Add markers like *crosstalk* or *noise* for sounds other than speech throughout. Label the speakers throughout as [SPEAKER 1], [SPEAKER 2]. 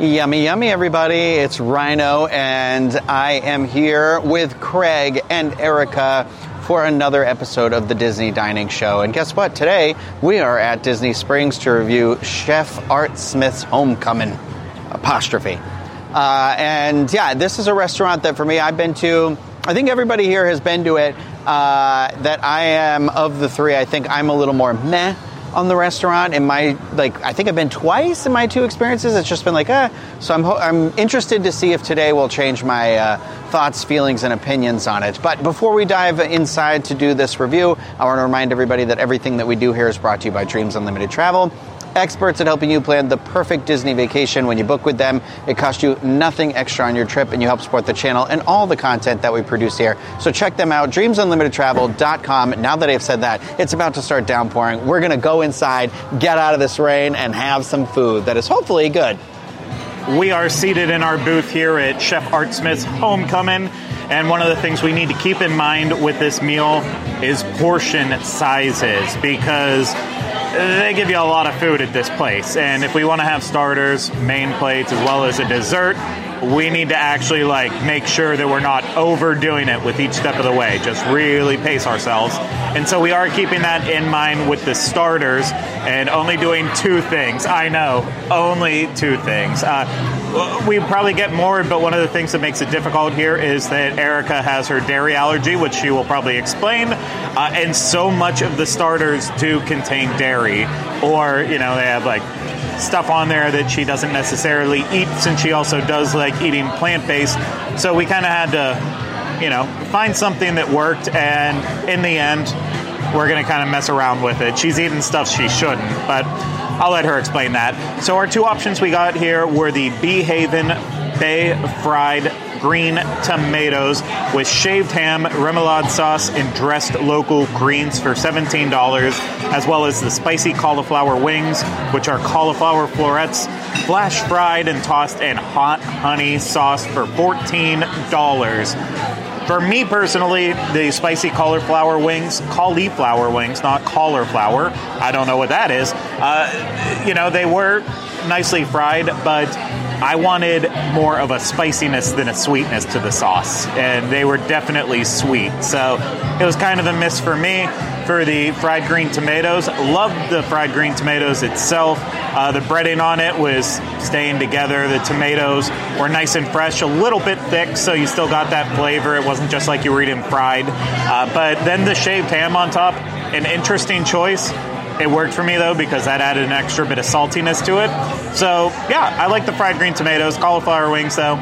[SPEAKER 1] Yummy, yummy, everybody. It's Rhino, and I am here with Craig and Erica for another episode of the Disney Dining Show. And guess what? Today we are at Disney Springs to review Chef Art Smith's Homecoming. Apostrophe. Uh, and yeah, this is a restaurant that for me, I've been to. I think everybody here has been to it. Uh, that I am of the three, I think I'm a little more meh on the restaurant. In my like, I think I've been twice in my two experiences. It's just been like, ah. So I'm I'm interested to see if today will change my uh, thoughts, feelings, and opinions on it. But before we dive inside to do this review, I want to remind everybody that everything that we do here is brought to you by Dreams Unlimited Travel experts at helping you plan the perfect Disney vacation when you book with them. It costs you nothing extra on your trip, and you help support the channel and all the content that we produce here. So check them out, dreamsunlimitedtravel.com. Now that I've said that, it's about to start downpouring. We're going to go inside, get out of this rain, and have some food that is hopefully good.
[SPEAKER 2] We are seated in our booth here at Chef Art Smith's Homecoming. And one of the things we need to keep in mind with this meal is portion sizes because they give you a lot of food at this place. And if we want to have starters, main plates, as well as a dessert, we need to actually like make sure that we're not overdoing it with each step of the way. Just really pace ourselves. And so we are keeping that in mind with the starters and only doing two things. I know, only two things. Uh, we probably get more, but one of the things that makes it difficult here is that Erica has her dairy allergy, which she will probably explain. Uh, and so much of the starters do contain dairy, or, you know, they have like stuff on there that she doesn't necessarily eat since she also does like eating plant based. So we kind of had to, you know, find something that worked. And in the end, we're going to kind of mess around with it. She's eating stuff she shouldn't, but I'll let her explain that. So our two options we got here were the Bee Haven Bay Fried green tomatoes with shaved ham, remoulade sauce, and dressed local greens for $17, as well as the spicy cauliflower wings, which are cauliflower florets, flash fried and tossed in hot honey sauce for $14. For me personally, the spicy cauliflower wings, cauliflower wings, not cauliflower. I don't know what that is. Uh, you know, they were nicely fried, but I wanted more of a spiciness than a sweetness to the sauce, and they were definitely sweet. So it was kind of a miss for me. For the fried green tomatoes, loved the fried green tomatoes itself. Uh, the breading on it was staying together. The tomatoes were nice and fresh, a little bit thick, so you still got that flavor. It wasn't just like you were eating fried. Uh, but then the shaved ham on top, an interesting choice. It worked for me though because that added an extra bit of saltiness to it. So yeah, I like the fried green tomatoes. Cauliflower wings though,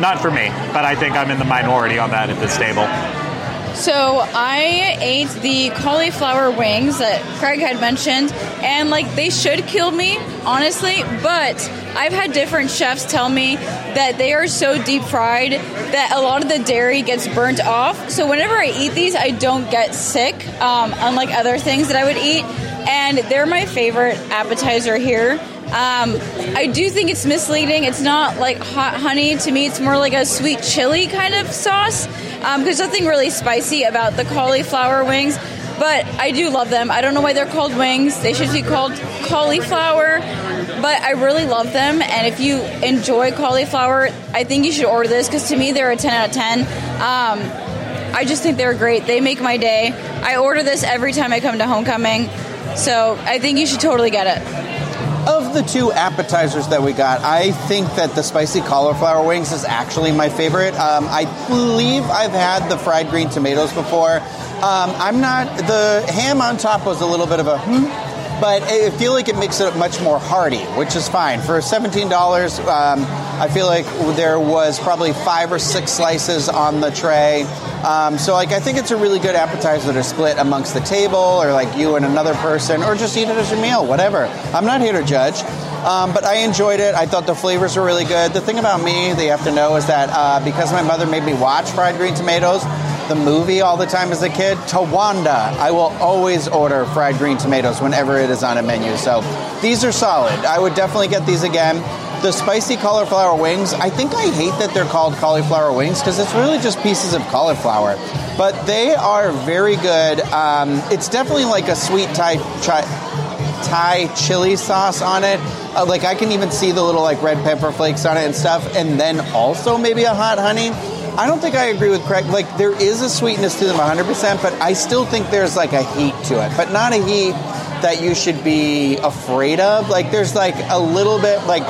[SPEAKER 2] not for me. But I think I'm in the minority on that at this table.
[SPEAKER 3] So I ate the cauliflower wings that Craig had mentioned, and like they should kill me, honestly. But I've had different chefs tell me that they are so deep fried that a lot of the dairy gets burnt off. So whenever I eat these, I don't get sick, um, unlike other things that I would eat and they're my favorite appetizer here. Um, I do think it's misleading. It's not like hot honey. To me, it's more like a sweet chili kind of sauce. Um, there's nothing really spicy about the cauliflower wings, but I do love them. I don't know why they're called wings. They should be called cauliflower, but I really love them. And if you enjoy cauliflower, I think you should order this because to me, they're a 10 out of 10. Um, I just think they're great. They make my day. I order this every time I come to homecoming. So I think you should totally get it.
[SPEAKER 1] The two appetizers that we got, I think that the spicy cauliflower wings is actually my favorite. Um, I believe I've had the fried green tomatoes before. Um, I'm not, the ham on top was a little bit of a hmm, but I feel like it makes it much more hearty, which is fine. For $17, um, I feel like there was probably five or six slices on the tray. Um, so, like, I think it's a really good appetizer to split amongst the table, or like you and another person, or just eat it as your meal, whatever. I'm not here to judge. Um, but I enjoyed it. I thought the flavors were really good. The thing about me, they have to know, is that uh, because my mother made me watch fried green tomatoes, the movie all the time as a kid, Towanda, I will always order fried green tomatoes whenever it is on a menu. So these are solid. I would definitely get these again. The spicy cauliflower wings, I think I hate that they're called cauliflower wings because it's really just pieces of cauliflower. But they are very good. Um, it's definitely like a sweet type. Chi- Thai chili sauce on it. Uh, like I can even see the little like red pepper flakes on it and stuff, and then also maybe a hot honey. I don't think I agree with Craig. Like there is a sweetness to them 100%, but I still think there's like a heat to it, but not a heat that you should be afraid of. Like there's like a little bit like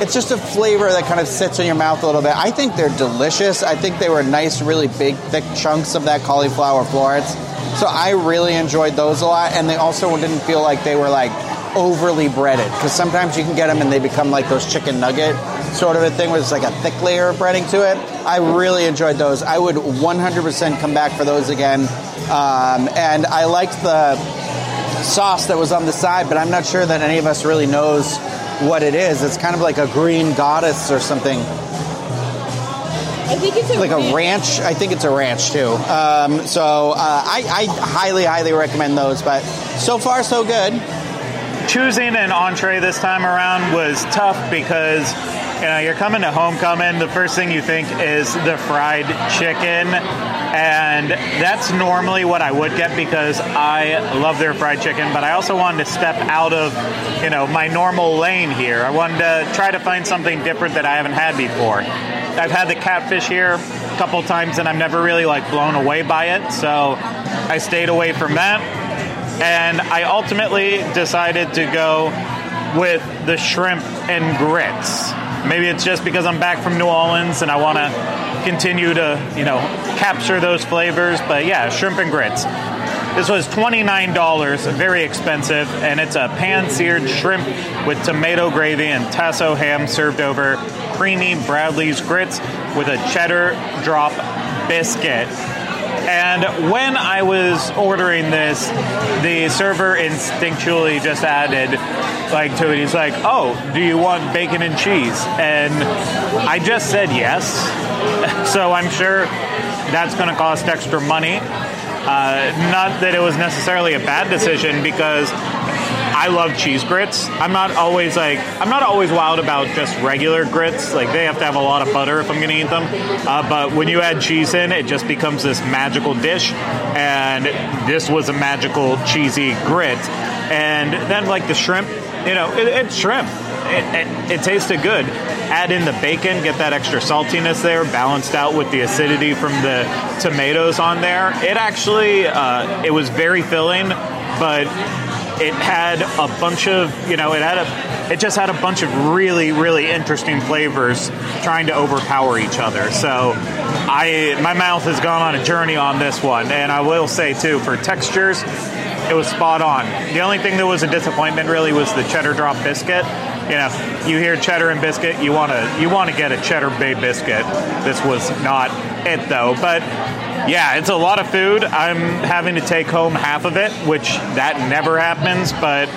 [SPEAKER 1] it's just a flavor that kind of sits in your mouth a little bit. I think they're delicious. I think they were nice, really big, thick chunks of that cauliflower florets. So I really enjoyed those a lot, and they also didn't feel like they were like overly breaded because sometimes you can get them and they become like those chicken nugget sort of a thing where it's like a thick layer of breading to it. I really enjoyed those. I would 100% come back for those again. Um, and I liked the sauce that was on the side, but I'm not sure that any of us really knows what it is. It's kind of like a green goddess or something.
[SPEAKER 3] I think it's a
[SPEAKER 1] Like a ranch. I think it's a ranch too. Um, so uh, I, I highly, highly recommend those. But so far, so good.
[SPEAKER 2] choosing an entree this time around was tough because you know you're coming to homecoming the first thing you think is the fried chicken and that's normally what i would get because i love their fried chicken but i also wanted to step out of you know my normal lane here. I wanted to try to find something different that i haven't had before. I've had the catfish here a couple times and i'm never really like blown away by it so i stayed away from that. And I ultimately decided to go with the shrimp and grits. Maybe it's just because I'm back from New Orleans and I want to continue to, you know, capture those flavors. But yeah, shrimp and grits. This was $29, very expensive, and it's a pan seared shrimp with tomato gravy and tasso ham served over creamy Bradley's grits with a cheddar drop biscuit. And when I was ordering this, the server instinctually just added like to it. He's like, "Oh, do you want bacon and cheese?" And I just said yes. *laughs* So I'm sure that's going to cost extra money. Uh, not that it was necessarily a bad decision because I love cheese grits. I'm not always like I'm not always wild about just regular grits. Like they have to have a lot of butter if I'm going to eat them. Uh, but when you add cheese in, it just becomes this magical dish. And this was a magical cheesy grit. And then like the shrimp, you know, it, it's shrimp. It, it, it tasted good. Add in the bacon, get that extra saltiness there, balanced out with the acidity from the tomatoes on there. It actually, uh, it was very filling, but it had a bunch of you know it had a it just had a bunch of really really interesting flavors trying to overpower each other. So i my mouth has gone on a journey on this one and i will say too for textures it was spot on. The only thing that was a disappointment really was the cheddar drop biscuit you know you hear cheddar and biscuit you want to you want to get a cheddar bay biscuit this was not it though but yeah, it's a lot of food. I'm having to take home half of it, which that never happens, but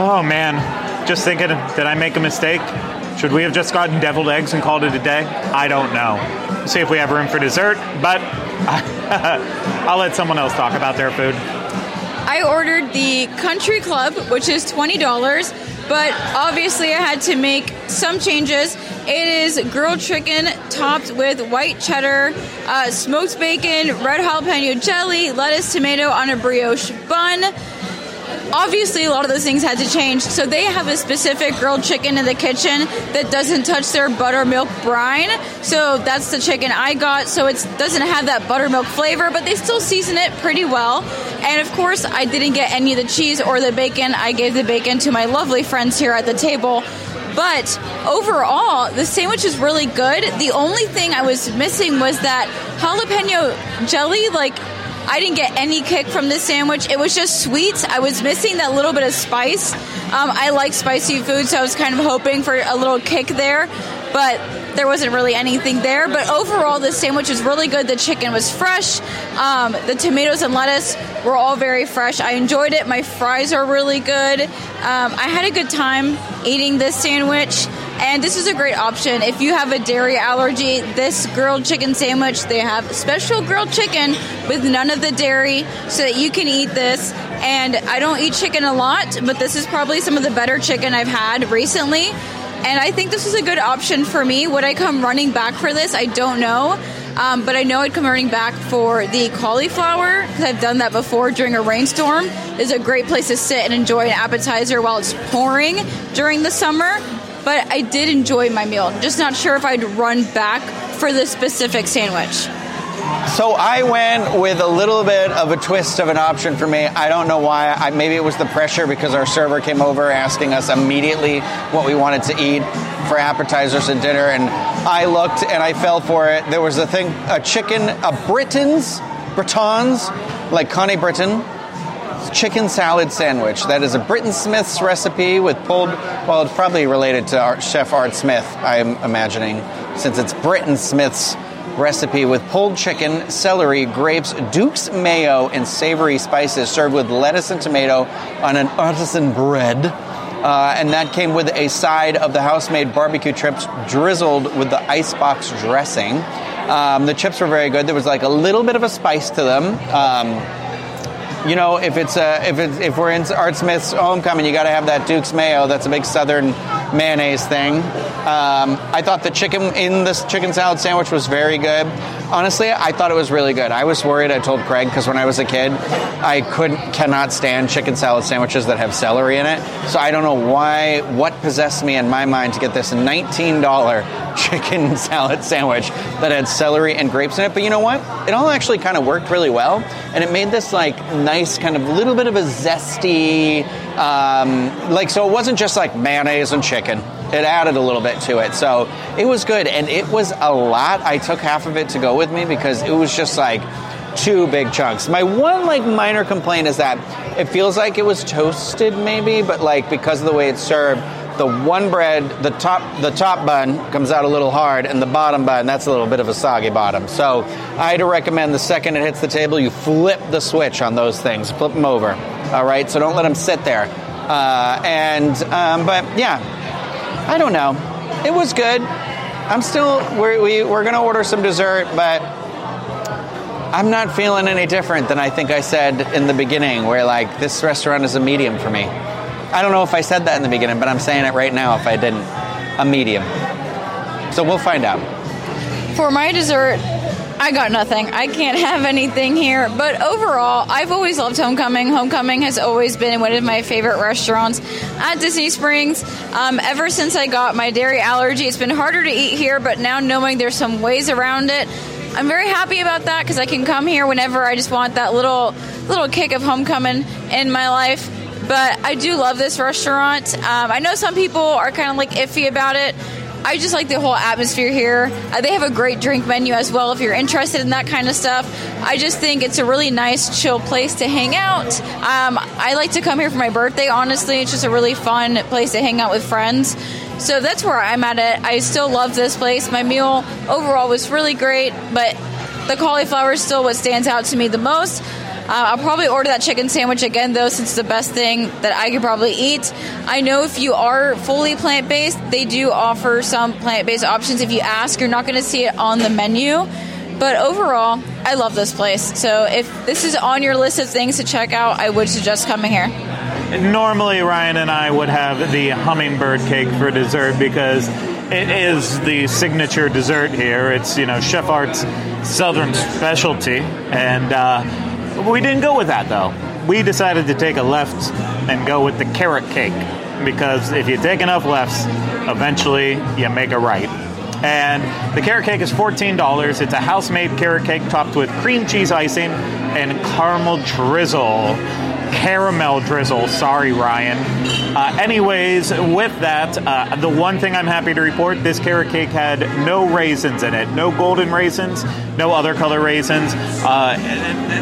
[SPEAKER 2] oh man, just thinking, did I make a mistake? Should we have just gotten deviled eggs and called it a day? I don't know. See if we have room for dessert, but *laughs* I'll let someone else talk about their food.
[SPEAKER 3] I ordered the Country Club, which is twenty dollars, but obviously I had to make some changes. It is grilled chicken topped with white cheddar, uh, smoked bacon, red jalapeno jelly, lettuce, tomato on a brioche bun. Obviously, a lot of those things had to change. So they have a specific grilled chicken in the kitchen that doesn't touch their buttermilk brine. So that's the chicken I got. So it doesn't have that buttermilk flavor, but they still season it pretty well. And of course, I didn't get any of the cheese or the bacon. I gave the bacon to my lovely friends here at the table. But overall, the sandwich is really good. The only thing I was missing was that jalapeno jelly. Like, I didn't get any kick from this sandwich. It was just sweet. I was missing that little bit of spice. Um, I like spicy food, so I was kind of hoping for a little kick there. But there wasn't really anything there. But overall, this sandwich was really good. The chicken was fresh. Um, the tomatoes and lettuce were all very fresh. I enjoyed it. My fries are really good. Um, I had a good time eating this sandwich. And this is a great option. If you have a dairy allergy, this grilled chicken sandwich, they have special grilled chicken with none of the dairy so that you can eat this. And I don't eat chicken a lot, but this is probably some of the better chicken I've had recently. And I think this is a good option for me. Would I come running back for this? I don't know. Um, but I know I'd come running back for the cauliflower because I've done that before during a rainstorm. It's a great place to sit and enjoy an appetizer while it's pouring during the summer. But I did enjoy my meal. Just not sure if I'd run back for this specific sandwich.
[SPEAKER 1] So I went with a little bit of a twist of an option for me. I don't know why. I, maybe it was the pressure because our server came over asking us immediately what we wanted to eat for appetizers and dinner, and I looked and I fell for it. There was a thing, a chicken, a Britain's, Britons, like Connie Britton, chicken salad sandwich. That is a Britton Smith's recipe with pulled, well, it's probably related to Art, Chef Art Smith, I'm imagining, since it's Britton Smith's recipe with pulled chicken, celery, grapes, Duke's mayo, and savory spices served with lettuce and tomato on an artisan bread. Uh, and that came with a side of the house-made barbecue chips drizzled with the icebox dressing. Um, the chips were very good. There was like a little bit of a spice to them. Um, you know, if it's a, if it's, if we're in Art Smith's homecoming, you got to have that Duke's mayo. That's a big Southern mayonnaise thing. Um, I thought the chicken in this chicken salad sandwich was very good. Honestly, I thought it was really good. I was worried. I told Craig because when I was a kid, I couldn't cannot stand chicken salad sandwiches that have celery in it. So I don't know why what possessed me in my mind to get this nineteen dollar *laughs* chicken salad sandwich that had celery and grapes in it. But you know what? It all actually kind of worked really well, and it made this like nice kind of little bit of a zesty, um, like so it wasn't just like mayonnaise and chicken. It added a little bit to it, so it was good, and it was a lot. I took half of it to go with me because it was just like two big chunks. My one like minor complaint is that it feels like it was toasted maybe, but like because of the way it's served, the one bread, the top the top bun comes out a little hard, and the bottom bun that's a little bit of a soggy bottom. So I'd recommend the second it hits the table, you flip the switch on those things, flip them over. All right, so don't let them sit there. Uh, and um, but yeah, I don't know. It was good. I'm still we're, we, we're gonna order some dessert, but I'm not feeling any different than I think I said in the beginning, where like this restaurant is a medium for me. I don't know if I said that in the beginning, but I'm saying it right now if I didn't. A medium. So we'll find out.
[SPEAKER 3] For my dessert, I got nothing. I can't have anything here. But overall, I've always loved Homecoming. Homecoming has always been one of my favorite restaurants at Disney Springs. Um, ever since I got my dairy allergy, it's been harder to eat here, but now knowing there's some ways around it, I'm very happy about that because I can come here whenever I just want that little little kick of homecoming in my life. But I do love this restaurant. Um, I know some people are kind of like iffy about it. I just like the whole atmosphere here. Uh, they have a great drink menu as well if you're interested in that kind of stuff. I just think it's a really nice, chill place to hang out. Um, I like to come here for my birthday, honestly. It's just a really fun place to hang out with friends. So that's where I'm at it. I still love this place. My meal overall was really great, but the cauliflower is still what stands out to me the most. Uh, I'll probably order that chicken sandwich again, though, since it's the best thing that I could probably eat. I know if you are fully plant based, they do offer some plant based options. If you ask, you're not going to see it on the menu. But overall, I love this place. So if this is on your list of things to check out, I would suggest coming here.
[SPEAKER 2] Normally, Ryan and I would have the hummingbird cake for dessert because it is the signature dessert here. It's you know Chef Art's southern specialty, and uh, we didn't go with that though. We decided to take a left and go with the carrot cake because if you take enough lefts, eventually you make a right. And the carrot cake is $14. It's a house made carrot cake topped with cream cheese icing and caramel drizzle. Caramel drizzle. Sorry, Ryan. Uh, anyways, with that, uh, the one thing I'm happy to report this carrot cake had no raisins in it. No golden raisins, no other color raisins. Uh,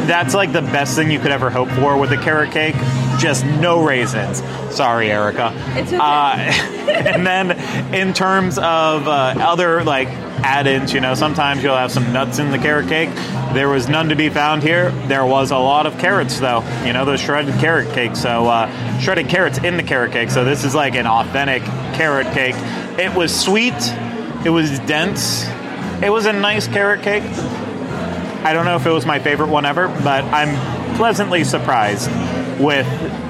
[SPEAKER 2] that's like the best thing you could ever hope for with a carrot cake. Just no raisins. Sorry, Erica.
[SPEAKER 3] It's okay.
[SPEAKER 2] Uh, *laughs* and then in terms of uh, other like add-ins, you know, sometimes you'll have some nuts in the carrot cake. There was none to be found here. There was a lot of carrots, though. You know, those shredded carrot cake. So uh, shredded carrots in the carrot cake. So this is like an authentic carrot cake. It was sweet. It was dense. It was a nice carrot cake. I don't know if it was my favorite one ever, but I'm pleasantly surprised. With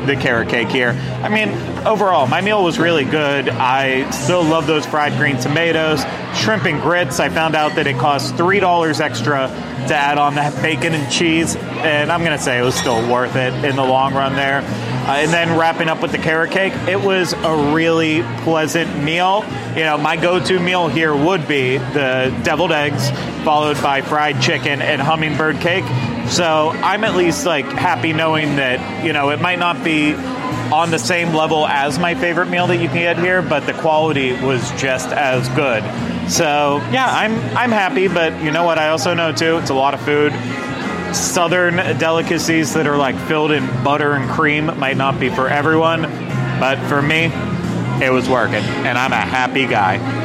[SPEAKER 2] the carrot cake here. I mean, overall, my meal was really good. I still love those fried green tomatoes, shrimp and grits. I found out that it costs three dollars extra to add on that bacon and cheese, and I'm gonna say it was still worth it in the long run there. Uh, and then wrapping up with the carrot cake, it was a really pleasant meal. You know, my go-to meal here would be the deviled eggs, followed by fried chicken and hummingbird cake. So I'm at least like happy knowing that you know it might not be on the same level as my favorite meal that you can get here, but the quality was just as good. So yeah, I'm I'm happy, but you know what? I also know too, it's a lot of food. Southern delicacies that are like filled in butter and cream might not be for everyone, but for me, it was working, and I'm a happy guy.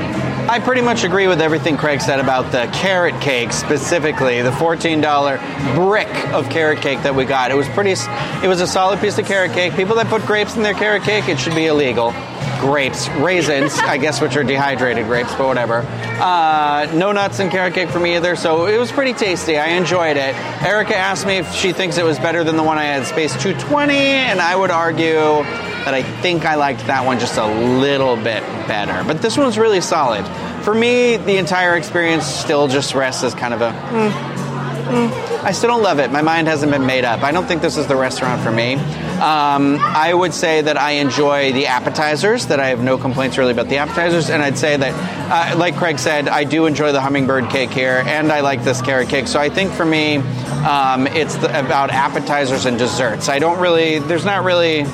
[SPEAKER 1] I pretty much agree with everything Craig said about the carrot cake specifically, the $14 brick of carrot cake that we got. It was pretty it was a solid piece of carrot cake. People that put grapes in their carrot cake, it should be illegal. Grapes, raisins, I guess which are dehydrated grapes, but whatever. Uh, no nuts in carrot cake for me either, so it was pretty tasty. I enjoyed it. Erica asked me if she thinks it was better than the one I had Space 220, and I would argue that I think I liked that one just a little bit better. But this one's really solid. For me, the entire experience still just rests as kind of a. Mm, mm. I still don't love it. My mind hasn't been made up. I don't think this is the restaurant for me. Um, I would say that I enjoy the appetizers, that I have no complaints really about the appetizers, and I'd say that, uh, like Craig said, I do enjoy the hummingbird cake here, and I like this carrot cake. So I think for me, um, it's the, about appetizers and desserts. I don't really, there's not really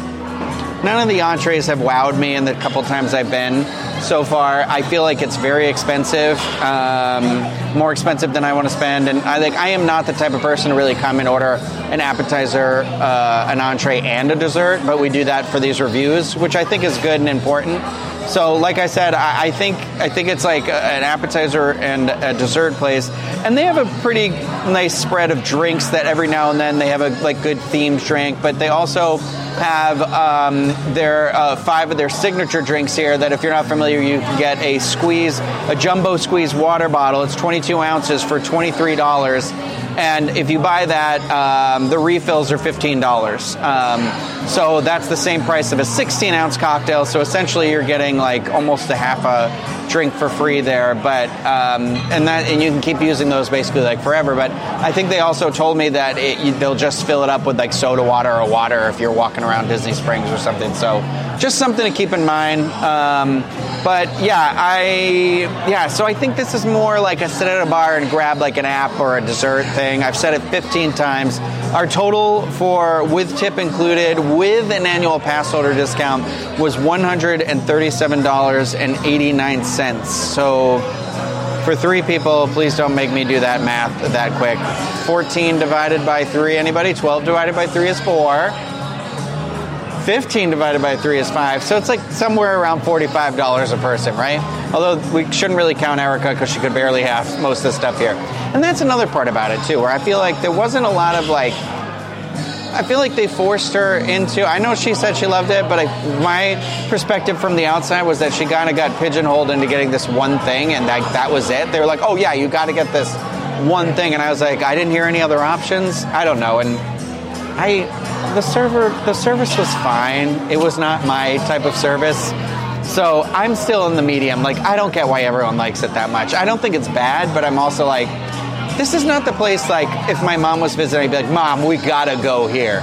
[SPEAKER 1] None of the entrees have wowed me in the couple times I've been so far. I feel like it's very expensive, um, more expensive than I want to spend, and I think I am not the type of person to really come and order an appetizer, uh, an entree, and a dessert. But we do that for these reviews, which I think is good and important. So, like I said, I, I think I think it's like a, an appetizer and a dessert place, and they have a pretty nice spread of drinks that every now and then they have a like good themed drink, but they also have um, their uh, five of their signature drinks here. That if you're not familiar, you can get a squeeze, a jumbo squeeze water bottle. It's 22 ounces for 23 dollars. And if you buy that, um, the refills are $15. Um, so that's the same price of a 16 ounce cocktail. So essentially, you're getting like almost a half a drink for free there. But um, and that and you can keep using those basically like forever. But I think they also told me that it, they'll just fill it up with like soda water or water if you're walking around Disney Springs or something. So just something to keep in mind. Um, but yeah, I yeah. So I think this is more like a sit at a bar and grab like an app or a dessert thing. I've said it 15 times. Our total for with tip included, with an annual pass holder discount, was $137.89. So for three people, please don't make me do that math that quick. 14 divided by 3, anybody? 12 divided by 3 is 4. 15 divided by 3 is 5. So it's like somewhere around $45 a person, right? Although we shouldn't really count Erica because she could barely have most of the stuff here. And that's another part about it, too, where I feel like there wasn't a lot of like. I feel like they forced her into. I know she said she loved it, but I, my perspective from the outside was that she kind of got pigeonholed into getting this one thing, and that, that was it. They were like, "Oh yeah, you got to get this one thing," and I was like, "I didn't hear any other options. I don't know." And I the server the service was fine. It was not my type of service. So I'm still in the medium. Like I don't get why everyone likes it that much. I don't think it's bad, but I'm also like this is not the place like if my mom was visiting, I'd be like, Mom, we gotta go here.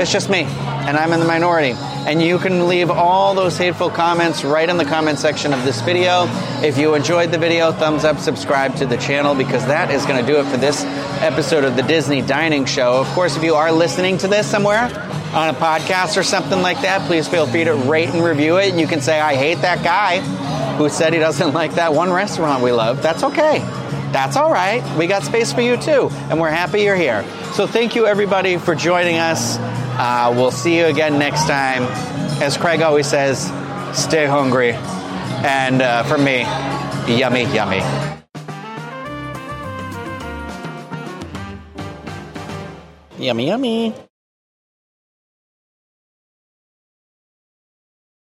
[SPEAKER 1] It's just me. And I'm in the minority. And you can leave all those hateful comments right in the comment section of this video. If you enjoyed the video, thumbs up, subscribe to the channel because that is going to do it for this episode of the Disney Dining Show. Of course, if you are listening to this somewhere on a podcast or something like that, please feel free to rate and review it. You can say, I hate that guy who said he doesn't *laughs* like that one restaurant we love. That's okay. That's all right. We got space for you too, and we're happy you're here. So thank you everybody for joining us. Uh, we'll see you again next time. As Craig always says, stay hungry. And uh, for me, yummy, yummy. Yummy, yummy.